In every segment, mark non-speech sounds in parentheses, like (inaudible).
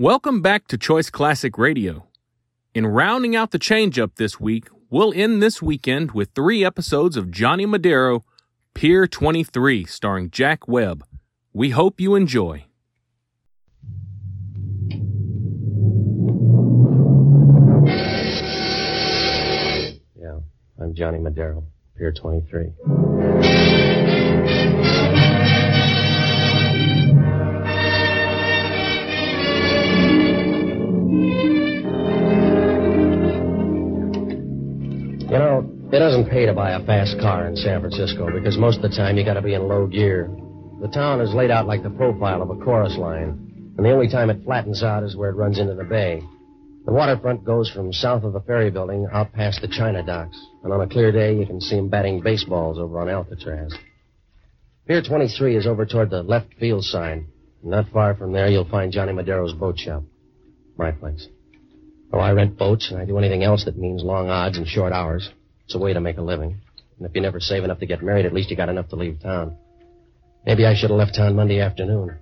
Welcome back to Choice Classic Radio. In rounding out the changeup this week, we'll end this weekend with three episodes of Johnny Madero, Pier 23, starring Jack Webb. We hope you enjoy. Yeah, I'm Johnny Madero, Pier 23. It doesn't pay to buy a fast car in San Francisco because most of the time you gotta be in low gear. The town is laid out like the profile of a chorus line, and the only time it flattens out is where it runs into the bay. The waterfront goes from south of the ferry building out past the China docks, and on a clear day you can see 'em batting baseballs over on Alcatraz. Pier 23 is over toward the left field sign. And not far from there you'll find Johnny Madero's boat shop. My place. Oh, I rent boats and I do anything else that means long odds and short hours. It's a way to make a living. And if you never save enough to get married, at least you got enough to leave town. Maybe I should have left town Monday afternoon.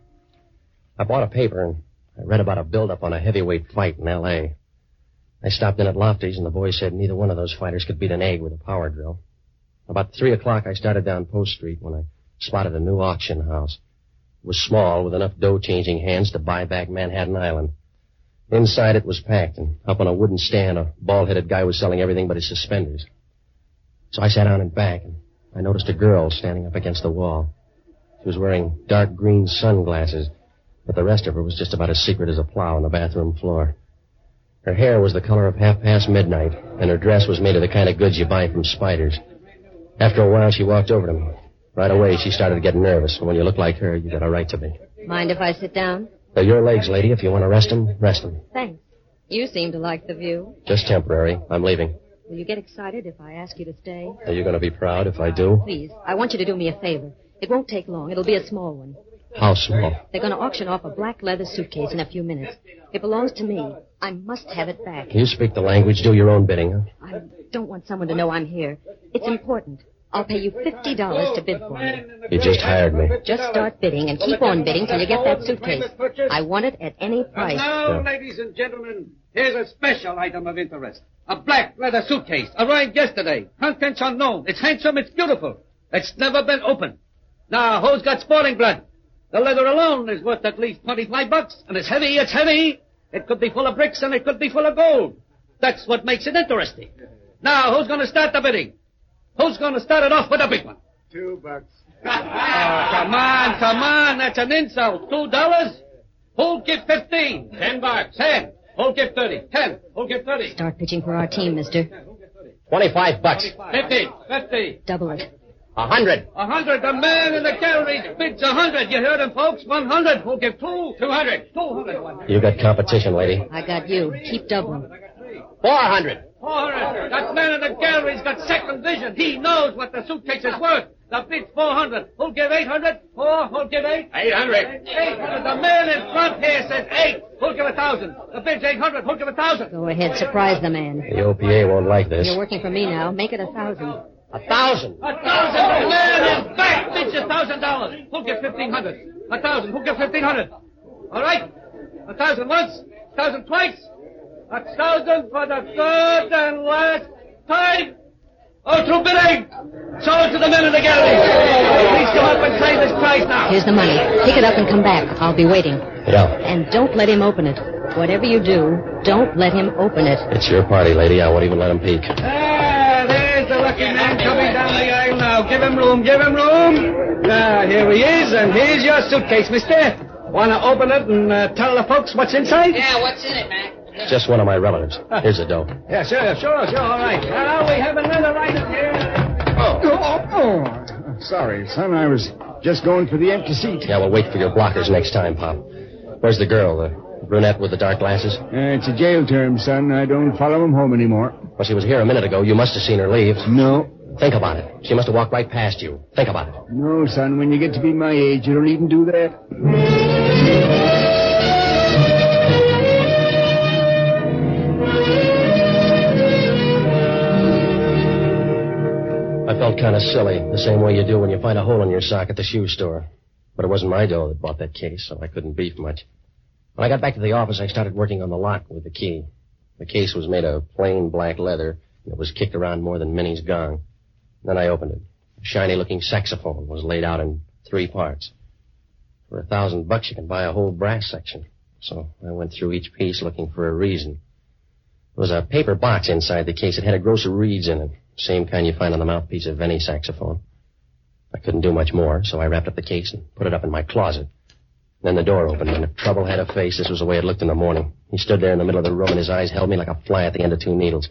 I bought a paper and I read about a build-up on a heavyweight fight in L.A. I stopped in at Lofty's and the boy said neither one of those fighters could beat an egg with a power drill. About three o'clock, I started down Post Street when I spotted a new auction house. It was small with enough dough-changing hands to buy back Manhattan Island. Inside it was packed, and up on a wooden stand, a bald-headed guy was selling everything but his suspenders. So I sat down and back, and I noticed a girl standing up against the wall. She was wearing dark green sunglasses, but the rest of her was just about as secret as a plow on the bathroom floor. Her hair was the color of half past midnight, and her dress was made of the kind of goods you buy from spiders. After a while, she walked over to me. Right away, she started to get nervous, and when you look like her, you got a right to be. Mind if I sit down? They're your legs, lady. If you want to rest them, rest them. Thanks. You seem to like the view. Just temporary. I'm leaving. Will you get excited if I ask you to stay? Are you going to be proud if I do? Please, I want you to do me a favor. It won't take long. It'll be a small one. How small? They're going to auction off a black leather suitcase in a few minutes. It belongs to me. I must have it back. You speak the language. Do your own bidding, huh? I don't want someone to know I'm here. It's important. I'll pay you $50 to bid for me. You just hired me. Just start bidding and keep on bidding till you get that suitcase. I want it at any price. Now, ladies and gentlemen, here's a special item of interest. A black leather suitcase arrived yesterday. Contents unknown. It's handsome. It's beautiful. It's never been opened. Now, who's got sporting blood? The leather alone is worth at least 25 bucks, and it's heavy. It's heavy. It could be full of bricks, and it could be full of gold. That's what makes it interesting. Now, who's going to start the bidding? Who's going to start it off with a big one? Two bucks. Oh, (laughs) come on, come on. That's an insult. Two dollars? Who'll give fifteen? Ten bucks. Ten. Who'll give thirty? Ten. Who'll give thirty? Start pitching for our team, mister. Twenty-five bucks. Fifty. Fifty. Double it. A hundred. A hundred. The man in the gallery bids a hundred. You heard him, folks. One hundred. Who'll give two? Two hundred. Two hundred. You got competition, lady. I got you. Keep doubling. Four hundred. Four hundred. That man in the gallery's got second vision. He knows what the suitcase is worth. The bid's four hundred. Who'll give eight hundred? Four. Who'll give eight? Eight hundred. Eight hundred. The man in front here says eight. Who'll give a thousand? The bid's eight hundred. Who'll give a thousand? Go ahead. Surprise the man. The OPA won't like this. You're working for me now. Make it a thousand. A thousand. A thousand. The man in back bids a thousand dollars. Who'll give fifteen hundred? A thousand. Who'll give fifteen hundred? All right. A thousand once. A thousand twice. A thousand for the third and last time. Oh, through bidding. Sold to the men in the gallery. Please come up and sign this price now. Here's the money. Pick it up and come back. I'll be waiting. Yeah. And don't let him open it. Whatever you do, don't let him open it. It's your party, lady. I won't even let him peek. Ah, there's the lucky man coming down the aisle now. Give him room, give him room. Ah, here he is, and here's your suitcase, mister. Want to open it and uh, tell the folks what's inside? Yeah, what's in it, Mac? It's just one of my relatives. Here's the dough. Yeah, sure, sure, sure, all right. Now, we have another item here. Oh, oh, oh. Sorry, son. I was just going for the empty seat. Yeah, we'll wait for your blockers next time, Pop. Where's the girl? The brunette with the dark glasses? Uh, it's a jail term, son. I don't follow him home anymore. Well, she was here a minute ago. You must have seen her leave. No. Think about it. She must have walked right past you. Think about it. No, son. When you get to be my age, you don't even do that. I felt kind of silly, the same way you do when you find a hole in your sock at the shoe store. But it wasn't my dough that bought that case, so I couldn't beef much. When I got back to the office, I started working on the lock with the key. The case was made of plain black leather, and it was kicked around more than Minnie's gong. Then I opened it. A shiny-looking saxophone was laid out in three parts. For a thousand bucks, you can buy a whole brass section. So I went through each piece looking for a reason. There was a paper box inside the case. It had a gross of reeds in it. Same kind you find on the mouthpiece of any saxophone. I couldn't do much more, so I wrapped up the case and put it up in my closet. Then the door opened, and if trouble had a face, this was the way it looked in the morning. He stood there in the middle of the room, and his eyes held me like a fly at the end of two needles.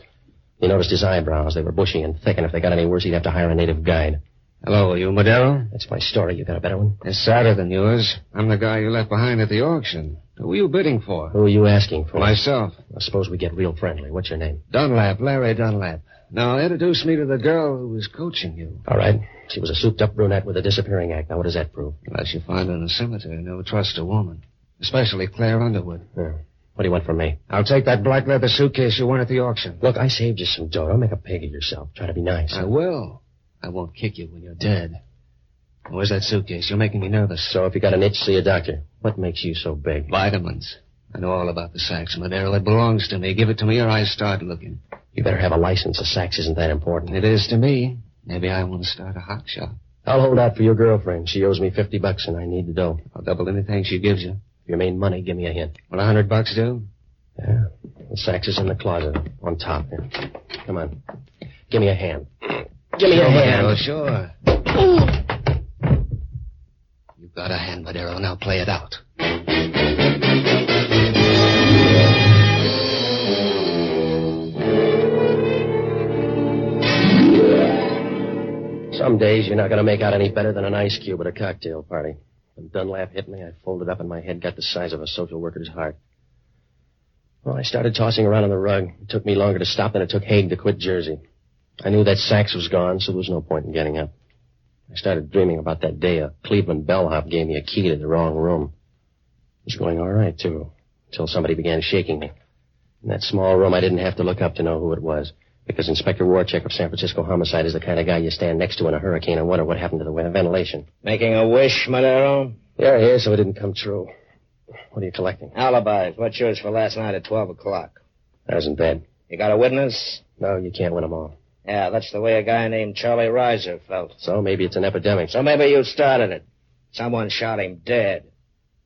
You noticed his eyebrows. They were bushy and thick, and if they got any worse, he'd have to hire a native guide. Hello, are you Madero? That's my story. You got a better one? It's sadder than yours. I'm the guy you left behind at the auction. Who are you bidding for? Who are you asking for? Myself. I suppose we get real friendly. What's your name? Dunlap, Larry Dunlap. Now, introduce me to the girl who was coaching you. All right. She was a souped-up brunette with a disappearing act. Now, what does that prove? Unless you find her in a cemetery, never trust a woman. Especially Claire Underwood. Yeah. What do you want from me? I'll take that black leather suitcase you won at the auction. Look, I saved you some dough. Don't make a pig of yourself. Try to be nice. I will. I won't kick you when you're dead. Where's that suitcase? You're making me nervous. So if you got an itch, see a doctor. What makes you so big? Vitamins. I know all about the sax, Madero. It belongs to me. Give it to me or I start looking. You better have a license. A sax isn't that important. It is to me. Maybe I want to start a hot shop. I'll hold out for your girlfriend. She owes me fifty bucks, and I need the dough. I'll double anything she gives you. Your main money, give me a hint. Will a hundred bucks do? Yeah. The sax is in the closet, on top there. Come on. Give me a hand. Give me a hand. Oh, sure. You've got a hand, Madero. Now play it out. Some days you're not going to make out any better than an ice cube at a cocktail party. When Dunlap hit me, I folded up and my head got the size of a social worker's heart. Well, I started tossing around on the rug. It took me longer to stop than it took Hague to quit Jersey. I knew that sax was gone, so there was no point in getting up. I started dreaming about that day a Cleveland bellhop gave me a key to the wrong room. It was going all right, too, until somebody began shaking me. In that small room, I didn't have to look up to know who it was, because Inspector Warcheck of San Francisco Homicide is the kind of guy you stand next to in a hurricane and wonder what happened to the ventilation. Making a wish, Madero? Yeah, yeah, so it didn't come true. What are you collecting? Alibis. What's yours for last night at 12 o'clock? I wasn't bad. You got a witness? No, you can't win them all. Yeah, that's the way a guy named Charlie Reiser felt. So maybe it's an epidemic. So maybe you started it. Someone shot him dead.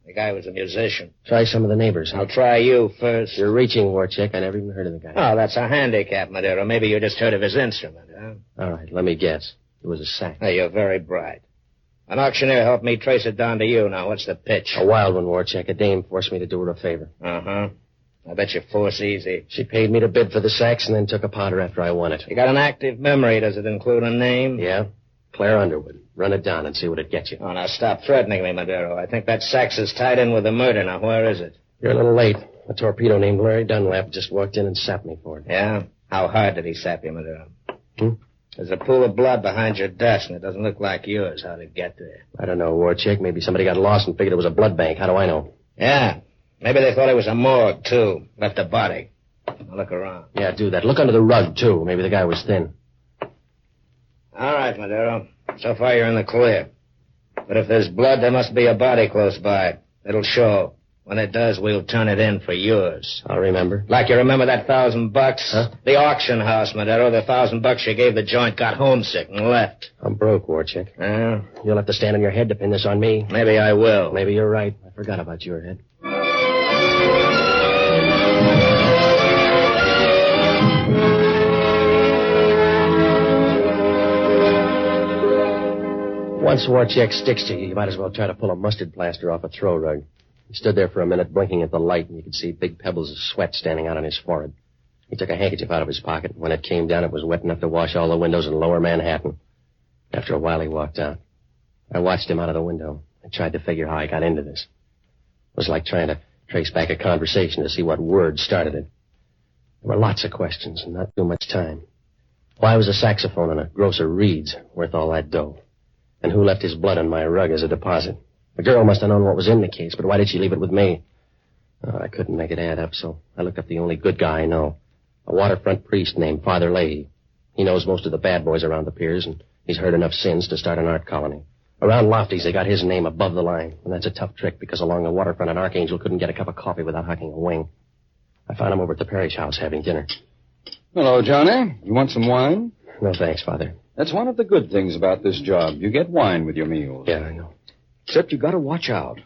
The guy was a musician. Try some of the neighbors. I'll try you first. You're reaching, Warcheck. I never even heard of the guy. Oh, that's a handicap, Madero. Maybe you just heard of his instrument, huh? All right, let me guess. It was a sax. Hey, you're very bright. An auctioneer helped me trace it down to you. Now, what's the pitch? A wild one, Warcheck. A dame forced me to do her a favor. Uh-huh. I bet you force easy. She paid me to bid for the sax and then took a powder after I won it. You got an active memory. Does it include a name? Yeah? Claire Underwood. Run it down and see what it gets you. Oh, now stop threatening me, Madero. I think that sax is tied in with the murder. Now, where is it? You're a little late. A torpedo named Larry Dunlap just walked in and sapped me for it. Yeah? How hard did he sap you, Madero? Hmm? There's a pool of blood behind your desk, and it doesn't look like yours. How'd it get there? I don't know, Warcheck. Maybe somebody got lost and figured it was a blood bank. How do I know? Yeah. Maybe they thought it was a morgue, too. Left a body. Now look around. Yeah, do that. Look under the rug, too. Maybe the guy was thin. All right, Madero. So far, you're in the clear. But if there's blood, there must be a body close by. It'll show. When it does, we'll turn it in for yours. I'll remember. Like you remember that thousand bucks? Huh? The auction house, Madero. The thousand bucks you gave the joint got homesick and left. I'm broke, Warcheck. Yeah, You'll have to stand on your head to pin this on me. maybe I will. Maybe you're right. I forgot about your head. Once sticks to you, you might as well try to pull a mustard plaster off a throw rug. He stood there for a minute blinking at the light, and you could see big pebbles of sweat standing out on his forehead. He took a handkerchief out of his pocket. And when it came down, it was wet enough to wash all the windows in lower Manhattan. After a while, he walked out. I watched him out of the window. I tried to figure how I got into this. It was like trying to trace back a conversation to see what word started it. There were lots of questions and not too much time. Why was a saxophone and a grocer Reed's worth all that dough? And who left his blood on my rug as a deposit? The girl must have known what was in the case, but why did she leave it with me? Oh, I couldn't make it add up, so I looked up the only good guy I know. A waterfront priest named Father Leahy. He knows most of the bad boys around the piers, and he's heard enough sins to start an art colony. Around Lofty's, they got his name above the line, and that's a tough trick because along the waterfront, an Archangel couldn't get a cup of coffee without hucking a wing. I found him over at the parish house having dinner. Hello, Johnny. You want some wine? No thanks, Father. That's one of the good things about this job. You get wine with your meals. Yeah, I know. Except you gotta watch out.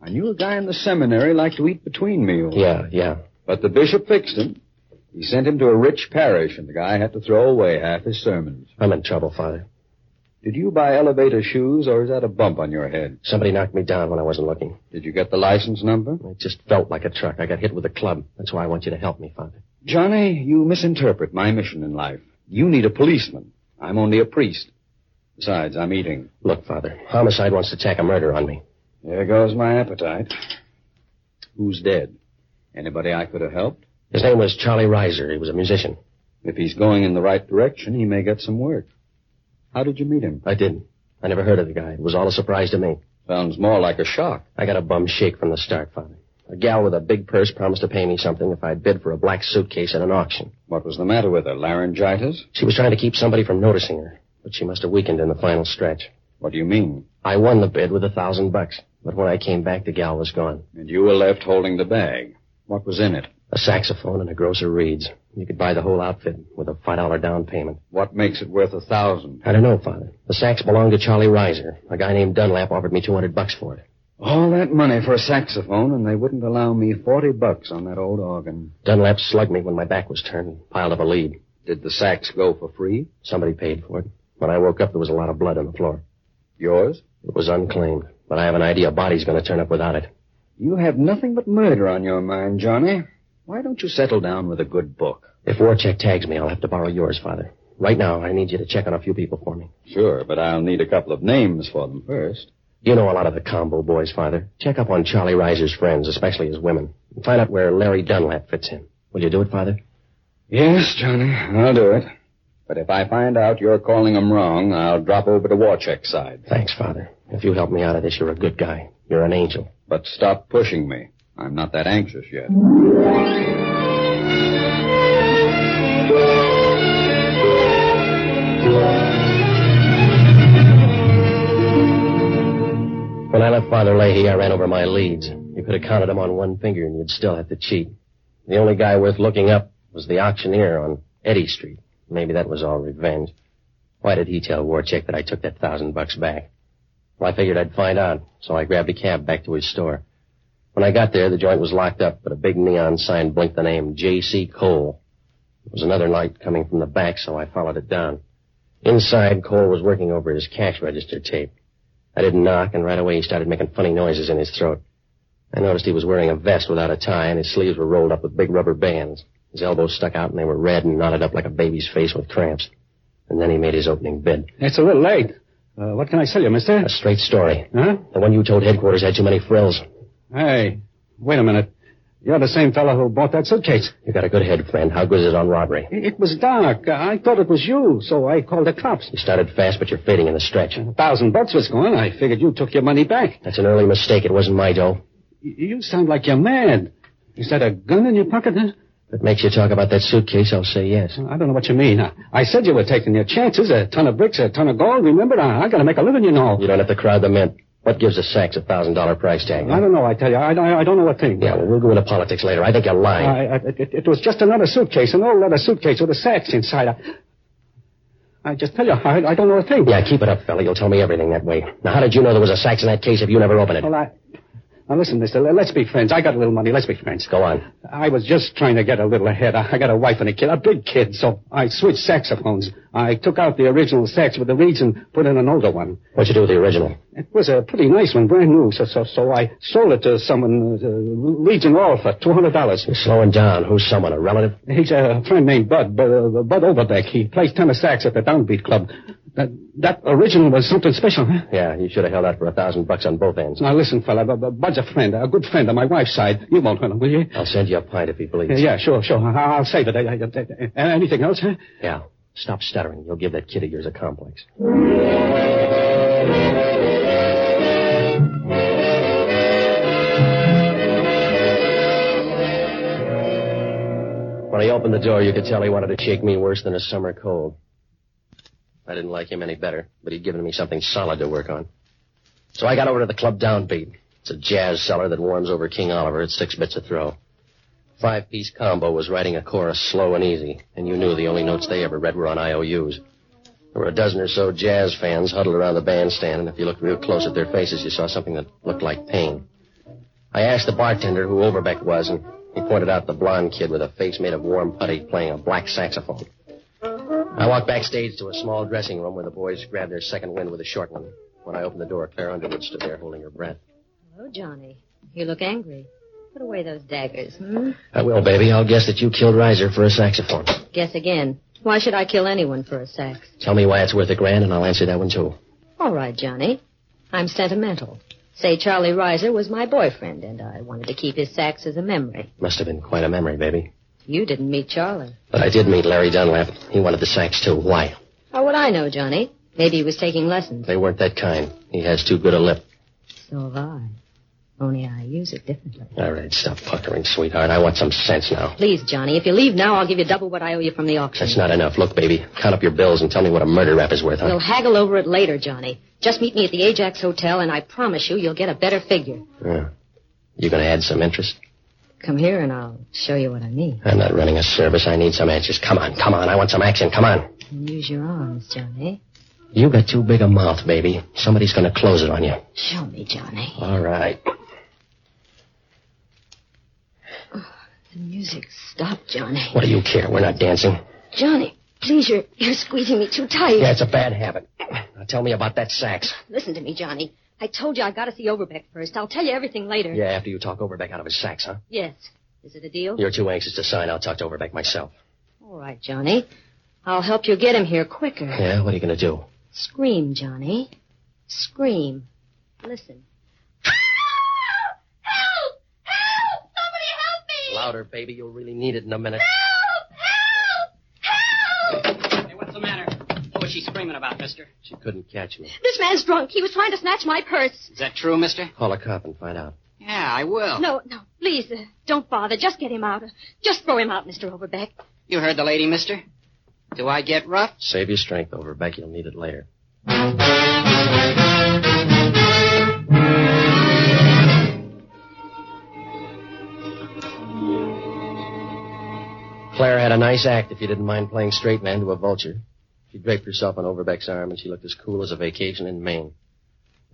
I knew a guy in the seminary liked to eat between meals. Yeah, yeah. But the bishop fixed him. He sent him to a rich parish, and the guy had to throw away half his sermons. I'm in trouble, Father. Did you buy elevator shoes, or is that a bump on your head? Somebody knocked me down when I wasn't looking. Did you get the license number? It just felt like a truck. I got hit with a club. That's why I want you to help me, Father. Johnny, you misinterpret my mission in life. You need a policeman. I'm only a priest. Besides, I'm eating. Look, Father, homicide wants to tack a murder on me. There goes my appetite. Who's dead? Anybody I could have helped? His name was Charlie Reiser. He was a musician. If he's going in the right direction, he may get some work. How did you meet him? I didn't. I never heard of the guy. It was all a surprise to me. Sounds more like a shock. I got a bum shake from the start, Father. A gal with a big purse promised to pay me something if I'd bid for a black suitcase at an auction. What was the matter with her? Laryngitis? She was trying to keep somebody from noticing her, but she must have weakened in the final stretch. What do you mean? I won the bid with a thousand bucks, but when I came back, the gal was gone. And you were left holding the bag. What was in it? A saxophone and a grocer Reed's. You could buy the whole outfit with a five dollar down payment. What makes it worth a thousand? I don't know, Father. The sax belonged to Charlie Reiser. A guy named Dunlap offered me two hundred bucks for it. All that money for a saxophone, and they wouldn't allow me forty bucks on that old organ. Dunlap slugged me when my back was turned and piled up a lead. Did the sax go for free? Somebody paid for it. When I woke up, there was a lot of blood on the floor. Yours? It was unclaimed, but I have an idea a body's going to turn up without it. You have nothing but murder on your mind, Johnny. Why don't you settle down with a good book? If Warcheck tags me, I'll have to borrow yours, Father. Right now, I need you to check on a few people for me. Sure, but I'll need a couple of names for them first. You know a lot of the combo boys, Father. Check up on Charlie Reiser's friends, especially his women. And find out where Larry Dunlap fits in. Will you do it, Father? Yes, Johnny, I'll do it. But if I find out you're calling them wrong, I'll drop over to Warcheck's side. Thanks, Father. If you help me out of this, you're a good guy. You're an angel. But stop pushing me. I'm not that anxious yet. When I left Father Leahy, I ran over my leads. You could have counted them on one finger, and you'd still have to cheat. The only guy worth looking up was the auctioneer on Eddy Street. Maybe that was all revenge. Why did he tell Warcheck that I took that thousand bucks back? Well, I figured I'd find out, so I grabbed a cab back to his store. When I got there, the joint was locked up, but a big neon sign blinked the name J.C. Cole. There was another light coming from the back, so I followed it down. Inside, Cole was working over his cash register tape. I didn't knock, and right away he started making funny noises in his throat. I noticed he was wearing a vest without a tie, and his sleeves were rolled up with big rubber bands. His elbows stuck out, and they were red and knotted up like a baby's face with cramps. And then he made his opening bid. It's a little late. Uh, what can I sell you, mister? A straight story. Huh? The one you told headquarters had too many frills. Hey, wait a minute. You're the same fellow who bought that suitcase. You got a good head, friend. How good is it on robbery? It was dark. Uh, I thought it was you, so I called the cops. You started fast, but you're fading in the stretch. A thousand bucks was gone. I figured you took your money back. That's an early mistake. It wasn't my dough. You sound like you're mad. Is that a gun in your pocket, huh? If it makes you talk about that suitcase, I'll say yes. I don't know what you mean. I, I said you were taking your chances. A ton of bricks, a ton of gold. Remember, I, I gotta make a living, you know. You don't have to crowd the mint. What gives a sax a thousand dollar price tag? I don't know, I tell you. I, I, I don't know a thing. Yeah, well, we'll go into politics later. I think you're lying. I, I, it, it was just another suitcase, an old leather suitcase with a sax inside. I, I just tell you, I, I don't know a thing. Yeah, keep it up, fella. You'll tell me everything that way. Now, how did you know there was a sax in that case if you never opened it? Well, I. Now listen, mister, let's be friends. I got a little money. Let's be friends. Go on. I was just trying to get a little ahead. I, got a wife and a kid, a big kid, so I switched saxophones. I took out the original sax with the reeds and put in an older one. What'd you do with the original? It was a pretty nice one, brand new, so so so I sold it to someone, uh, Reeds and All, for two hundred dollars. You're slowing down. Who's someone? A relative? He's a friend named Bud, Bud, uh, Bud Overbeck. He plays tenor sax at the Downbeat Club. That that original was something special, huh? Yeah, you should have held out for a thousand bucks on both ends. Now listen, fella, Bu- Bud's a friend, a good friend on my wife's side. You won't hurt him, will you? I'll send you a pint if he bleeds. Yeah, yeah, sure, sure. I- I'll save it. I- I- I- Anything else, huh? Yeah. Stop stuttering. You'll give that kid of yours a complex. When he opened the door, you could tell he wanted to shake me worse than a summer cold. I didn't like him any better, but he'd given me something solid to work on. So I got over to the club downbeat. It's a jazz cellar that warms over King Oliver at six bits a throw. Five piece combo was writing a chorus slow and easy, and you knew the only notes they ever read were on IOUs. There were a dozen or so jazz fans huddled around the bandstand, and if you looked real close at their faces, you saw something that looked like pain. I asked the bartender who Overbeck was, and he pointed out the blonde kid with a face made of warm putty playing a black saxophone. I walked backstage to a small dressing room where the boys grabbed their second wind with a short one. When I opened the door, Claire Underwood stood there holding her breath. Hello, Johnny. You look angry. Put away those daggers, hmm? I will, baby. I'll guess that you killed Reiser for a saxophone. Guess again. Why should I kill anyone for a sax? Tell me why it's worth a grand, and I'll answer that one, too. All right, Johnny. I'm sentimental. Say Charlie Reiser was my boyfriend, and I wanted to keep his sax as a memory. Must have been quite a memory, baby. You didn't meet Charlie. But I did meet Larry Dunlap. He wanted the sax, too. Why? How would I know, Johnny? Maybe he was taking lessons. They weren't that kind. He has too good a lip. So have I. Only I use it differently. All right, stop puckering, sweetheart. I want some sense now. Please, Johnny, if you leave now, I'll give you double what I owe you from the auction. That's not enough. Look, baby, count up your bills and tell me what a murder rap is worth, huh? We'll haggle over it later, Johnny. Just meet me at the Ajax Hotel, and I promise you, you'll get a better figure. Yeah. You gonna add some interest? Come here, and I'll show you what I mean. I'm not running a service. I need some answers. Come on, come on. I want some action. Come on. Use your arms, Johnny. You got too big a mouth, baby. Somebody's gonna close it on you. Show me, Johnny. All right. Oh, the music stopped, Johnny. What do you care? We're not dancing. Johnny, please, you're, you're squeezing me too tight. Yeah, it's a bad habit. Now tell me about that sax. Listen to me, Johnny. I told you I gotta see Overbeck first. I'll tell you everything later. Yeah, after you talk Overbeck out of his sax, huh? Yes. Is it a deal? You're too anxious to sign. I'll talk to Overbeck myself. All right, Johnny. I'll help you get him here quicker. Yeah, what are you gonna do? Scream, Johnny. Scream. Listen. Help! Help! Somebody help me! Louder, baby. You'll really need it in a minute. Hey, what's the matter? What was she screaming about, mister? She couldn't catch me. This man's drunk. He was trying to snatch my purse. Is that true, mister? Call a cop and find out. Yeah, I will. No, no, please, uh, don't bother. Just get him out. Just throw him out, Mr. Overbeck. You heard the lady, mister? Do I get rough? Save your strength, Overbeck. You'll need it later. Claire had a nice act if you didn't mind playing straight man to a vulture. She draped herself on Overbeck's arm and she looked as cool as a vacation in Maine.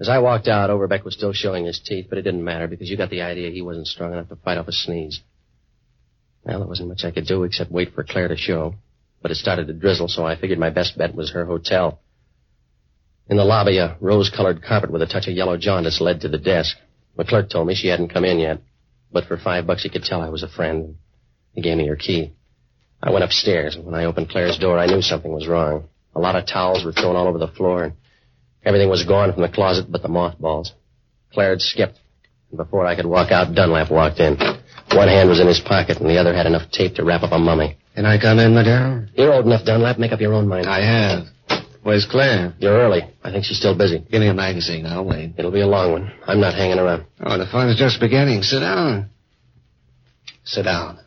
As I walked out, Overbeck was still showing his teeth, but it didn't matter because you got the idea he wasn't strong enough to fight off a sneeze. Well, there wasn't much I could do except wait for Claire to show. But it started to drizzle, so I figured my best bet was her hotel. In the lobby, a rose-colored carpet with a touch of yellow jaundice led to the desk. The clerk told me she hadn't come in yet, but for five bucks he could tell I was a friend. He gave me her key. I went upstairs, and when I opened Claire's door, I knew something was wrong. A lot of towels were thrown all over the floor, and everything was gone from the closet but the mothballs. Claire had skipped, and before I could walk out, Dunlap walked in. One hand was in his pocket, and the other had enough tape to wrap up a mummy. Can I come in, Madero? You're old enough, Dunlap. Make up your own mind. I have. Where's Claire? You're early. I think she's still busy. Give me a magazine. I'll wait. It'll be a long one. I'm not hanging around. Oh, the fun's just beginning. Sit down. Sit down.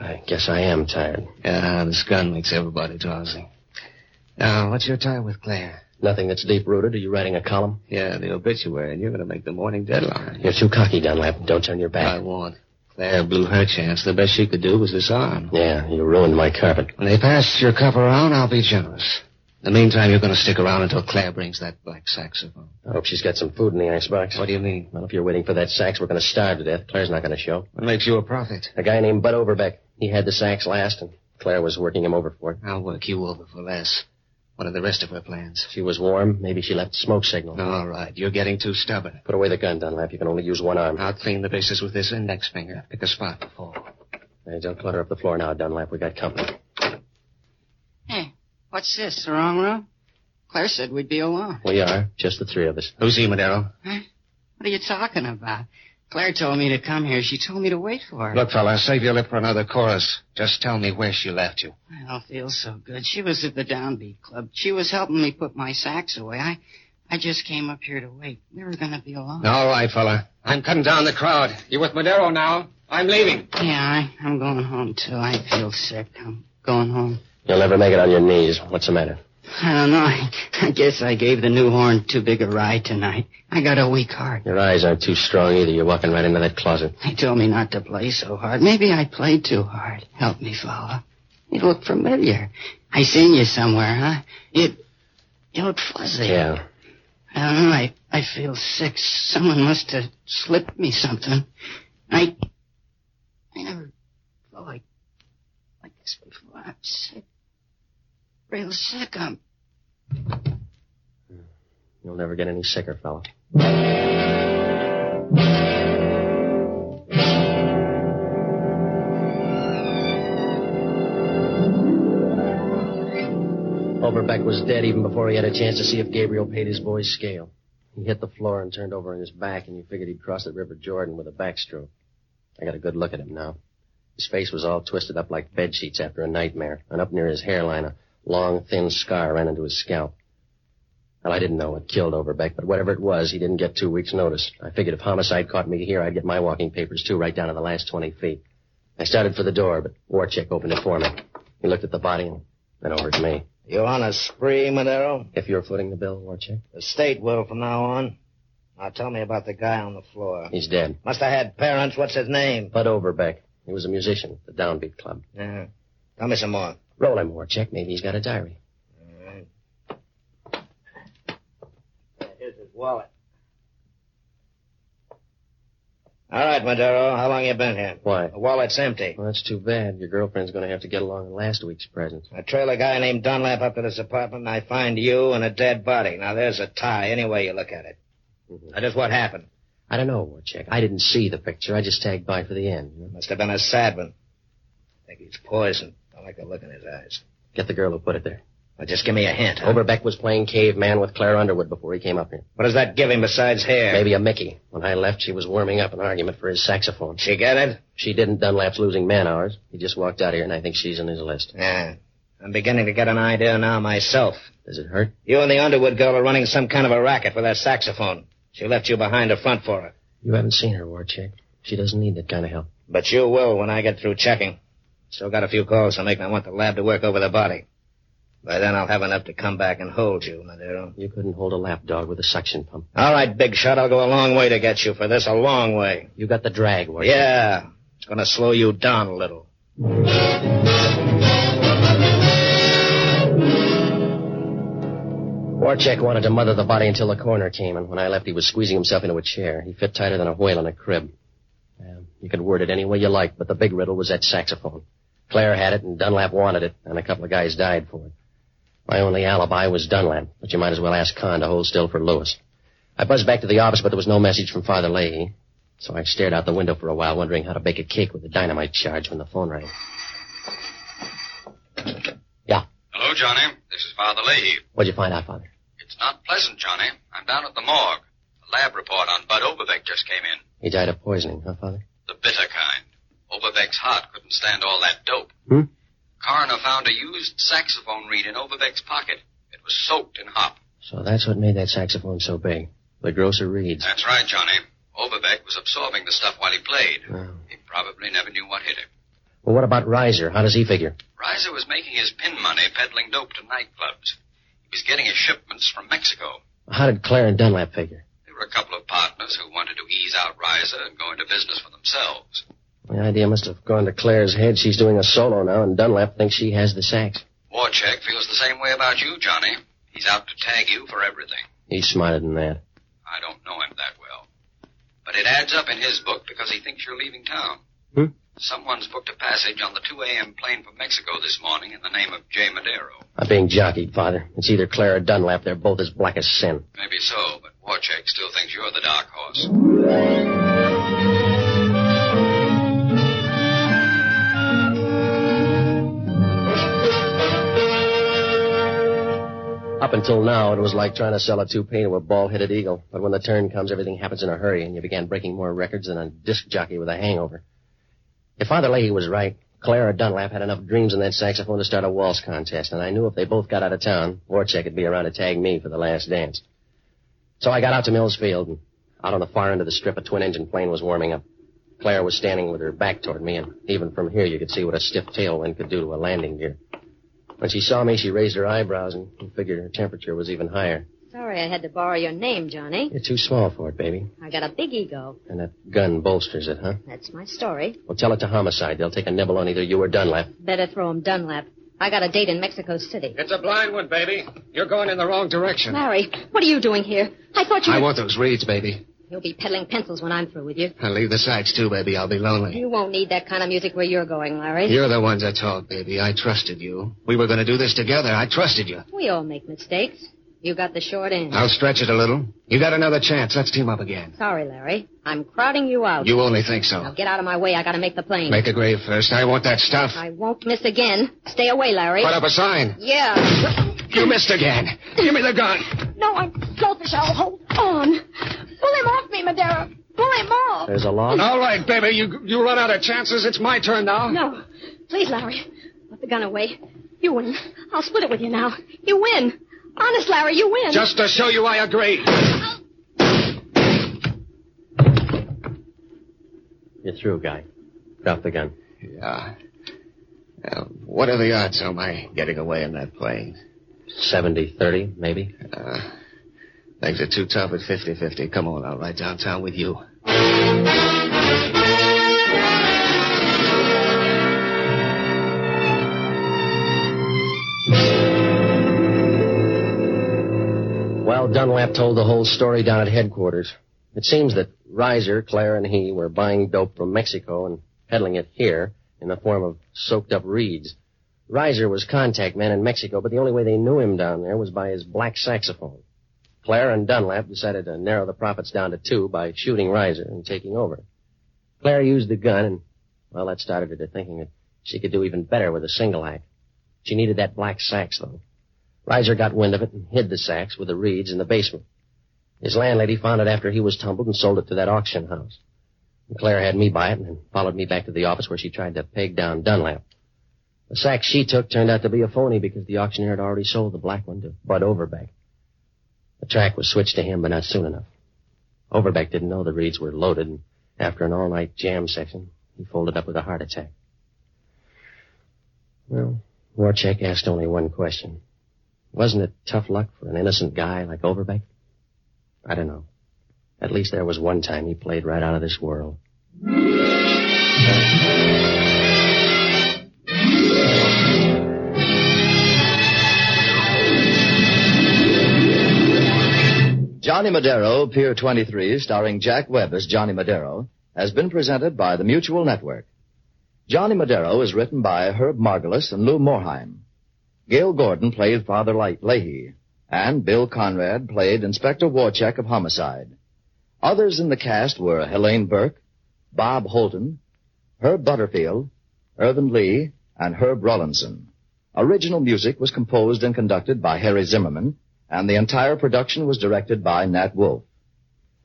I guess I am tired. Yeah, this gun makes everybody drowsy. Now, what's your tie with Claire? Nothing that's deep rooted. Are you writing a column? Yeah, the obituary, and you're going to make the morning deadline. You're too cocky, Dunlap. Don't turn your back. I won't. Claire blew her chance. The best she could do was disarm. Yeah, you ruined my carpet. When they pass your cup around, I'll be generous. In the meantime, you're going to stick around until Claire brings that black saxophone. I hope she's got some food in the icebox. What do you mean? Well, if you're waiting for that sax, we're going to starve to death. Claire's not going to show. What makes you a prophet? A guy named Bud Overbeck. He had the sacks last, and Claire was working him over for it. I'll work you over for less. What are the rest of her plans? She was warm. Maybe she left a smoke signal. All right, you're getting too stubborn. Put away the gun, Dunlap. You can only use one arm. I'll clean the bases with this index finger. Pick a spot to fall. Hey, don't clutter up the floor now, Dunlap. We got company. Hey, what's this, the wrong room? Claire said we'd be alone. We are. Just the three of us. Who's he, Madero? Huh? What are you talking about? Claire told me to come here. She told me to wait for her. Look, fella, save your lip for another chorus. Just tell me where she left you. I don't feel so good. She was at the Downbeat Club. She was helping me put my sax away. I, I just came up here to wait. We were going to be alone. All right, fella. I'm cutting down the crowd. You with Madero now? I'm leaving. Yeah, I, I'm going home, too. I feel sick. I'm going home. You'll never make it on your knees. What's the matter? I don't know. I, guess I gave the new horn too big a ride tonight. I got a weak heart. Your eyes aren't too strong either. You're walking right into that closet. They told me not to play so hard. Maybe I played too hard. Help me, fella. You look familiar. I seen you somewhere, huh? You, you look fuzzy. Yeah. I don't know. I, I feel sick. Someone must have slipped me something. I, I never felt like, like this before. I'm sick. Real sick. I'm. You'll never get any sicker, fella. Overbeck was dead even before he had a chance to see if Gabriel paid his boy's scale. He hit the floor and turned over on his back, and you figured he'd cross the River Jordan with a backstroke. I got a good look at him now. His face was all twisted up like bed sheets after a nightmare, and up near his hairline, a long, thin scar ran into his scalp. Well, I didn't know what killed Overbeck, but whatever it was, he didn't get two weeks' notice. I figured if homicide caught me here, I'd get my walking papers too, right down to the last 20 feet. I started for the door, but Warcheck opened it for me. He looked at the body and then over at me. You on a spree, Madero? If you're footing the bill, Warcheck, The state will from now on. Now tell me about the guy on the floor. he's dead. Must have had parents. What's his name? Bud Overbeck. He was a musician at the Downbeat Club. Yeah. Tell me some more. Roll him, Warcheck. Maybe he's got a diary. All right. Here's his wallet. All right, Madero. How long you been here? Why? The wallet's empty. Well, that's too bad. Your girlfriend's going to have to get along in last week's present. I trail a guy named Dunlap up to this apartment, and I find you and a dead body. Now, there's a tie, any way you look at it. Mhm. Now, just what happened? I don't know, Warcheck. I didn't see the picture. I just tagged by for the end. You know? Must have been a sad one. I think he's poisoned. I like the look in his eyes. Get the girl who put it there. Well, just give me a hint. huh? Overbeck was playing caveman with Claire Underwood before he came up here. What does that give him besides hair? Maybe a Mickey. When I left, she was warming up an argument for his saxophone. She get it? She didn't. Dunlap's losing man hours. He just walked out here, and I think she's on his list. Yeah. I'm beginning to get an idea now myself. Does it hurt? You and the Underwood girl are running some kind of a racket with that saxophone. She left you behind the front for her. You haven't seen her, Warcheck. She doesn't need that kind of help. But you will when I get through checking. Still got a few calls to make, and I want the lab to work over the body. By then I'll have enough to come back and hold you, Madero. You couldn't hold a lapdog with a suction pump. All right, big shot, I'll go a long way to get you for this, a long way. You got the drag, Warcheck. Yeah, it's gonna slow you down a little. Warcheck wanted to mother the body until the coroner came, and when I left, he was squeezing himself into a chair. He fit tighter than a whale in a crib. Um, you could word it any way you like, but the big riddle was that saxophone. Claire had it, and Dunlap wanted it, and a couple of guys died for it. My only alibi was Dunlap, but you might as well ask Conn to hold still for Louis. I buzzed back to the office, but there was no message from Father Leahy, so I stared out the window for a while, wondering how to bake a cake with a dynamite charge when the phone rang. Yeah. Hello, Johnny. This is Father Leahy. What'd you find out, Father? It's not pleasant, Johnny. I'm down at the morgue. The lab report on Bud Overbeck just came in. He died of poisoning, huh, Father? The bitter kind. Overbeck's heart couldn't stand all that dope. Hmm? Coroner found a used saxophone reed in Overbeck's pocket. It was soaked in hop. So that's what made that saxophone so big. The grocer reads. That's right, Johnny. Overbeck was absorbing the stuff while he played. Oh. He probably never knew what hit him. Well, what about Reiser? How does he figure? Reiser was making his pin money peddling dope to nightclubs. He was getting his shipments from Mexico. How did Claire and Dunlap figure? There were a couple of partners who wanted to ease out Reiser and go into business for themselves. The idea must have gone to Claire's head. She's doing a solo now, and Dunlap thinks she has the sax. Warcheck feels the same way about you, Johnny. He's out to tag you for everything. He's smarter than that. I don't know him that well. But it adds up in his book because he thinks you're leaving town. Hmm? Someone's booked a passage on the 2 a.m. plane for Mexico this morning in the name of Jay Madero. I'm being jockeyed, Father. It's either Claire or Dunlap. They're both as black as sin. Maybe so, but Warcheck still thinks you're the dark horse. Up until now, it was like trying to sell a toupee to a bald-headed eagle. But when the turn comes, everything happens in a hurry, and you began breaking more records than a disc jockey with a hangover. If Father Leahy was right, Claire or Dunlap had enough dreams in that saxophone to start a waltz contest, and I knew if they both got out of town, Warcheck would be around to tag me for the last dance. So I got out to Mills Field, and out on the far end of the strip, a twin-engine plane was warming up. Claire was standing with her back toward me, and even from here you could see what a stiff tailwind could do to a landing gear. When she saw me, she raised her eyebrows and figured her temperature was even higher. Sorry I had to borrow your name, Johnny. You're too small for it, baby. I got a big ego. And that gun bolsters it, huh? That's my story. Well, tell it to homicide. They'll take a nibble on either you or Dunlap. Better throw him Dunlap. I got a date in Mexico City. It's a blind one, baby. You're going in the wrong direction. Larry, what are you doing here? I thought you I were... want those reeds, baby. You'll be peddling pencils when I'm through with you. I'll leave the sights, too, baby. I'll be lonely. You won't need that kind of music where you're going, Larry. You're the ones that talk, baby. I trusted you. We were going to do this together. I trusted you. We all make mistakes. You got the short end. I'll stretch it a little. You got another chance. Let's team up again. Sorry, Larry. I'm crowding you out. You only think Now so. get out of my way. I gotta make the plane. Make a grave first. I want that stuff. I won't miss again. Stay away, Larry. Put up a sign. Yeah. You missed again. Give me the gun. No, I'm selfish. I'll hold on. Pull him off me, Madero. Pull him off. There's a log. All right, baby. You you run out of chances. It's my turn now. No. Please, Larry. Put the gun away. You win. I'll split it with you now. You win. Honest, Larry, you win. Just to show you I agree. You're through, guy. Drop the gun. Yeah. Uh, what are the odds of my getting away in that plane? 70 30, maybe. Uh, things are too tough at 50-50. Come on, I'll ride downtown with you. Well, Dunlap told the whole story down at headquarters. It seems that Reiser, Claire, and he were buying dope from Mexico and peddling it here in the form of soaked up reeds. Reiser was contact man in Mexico, but the only way they knew him down there was by his black saxophone. Claire and Dunlap decided to narrow the profits down to two by shooting Reiser and taking over. Claire used the gun, and, well, that started her to thinking that she could do even better with a single act. She needed that black sax, though. Reiser got wind of it and hid the sax with the reeds in the basement. His landlady found it after he was tumbled and sold it to that auction house. And Claire had me buy it and followed me back to the office where she tried to peg down Dunlap. The sax she took turned out to be a phony because the auctioneer had already sold the black one to Bud Overbeck. The track was switched to him, but not soon enough. Overbeck didn't know the reeds were loaded, and after an all-night jam session, he folded up with a heart attack. Well, Warchek asked only one question. Wasn't it tough luck for an innocent guy like Overbeck? I don't know. At least there was one time he played right out of this world. Johnny Madero, Pier 23, starring Jack Webb as Johnny Madero, has been presented by the Mutual Network. Johnny Madero is written by Herb Margulis and Lou Morheim. Gale Gordon played Father Light Leahy, and Bill Conrad played Inspector Warcheck of Homicide. Others in the cast were Helene Burke, Bob Holton, Herb Butterfield, Irvin Lee, and Herb Rawlinson. Original music was composed and conducted by Harry Zimmerman, and the entire production was directed by Nat Wolf.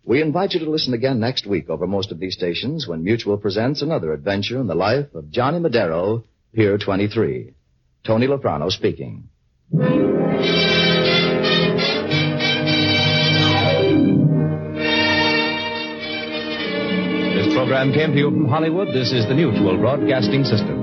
We invite you to listen again next week over most of these stations when Mutual presents another adventure in the life of Johnny Madero, Pier 23. Tony Lofrano speaking. This program came to you from Hollywood. This is the Mutual Broadcasting System.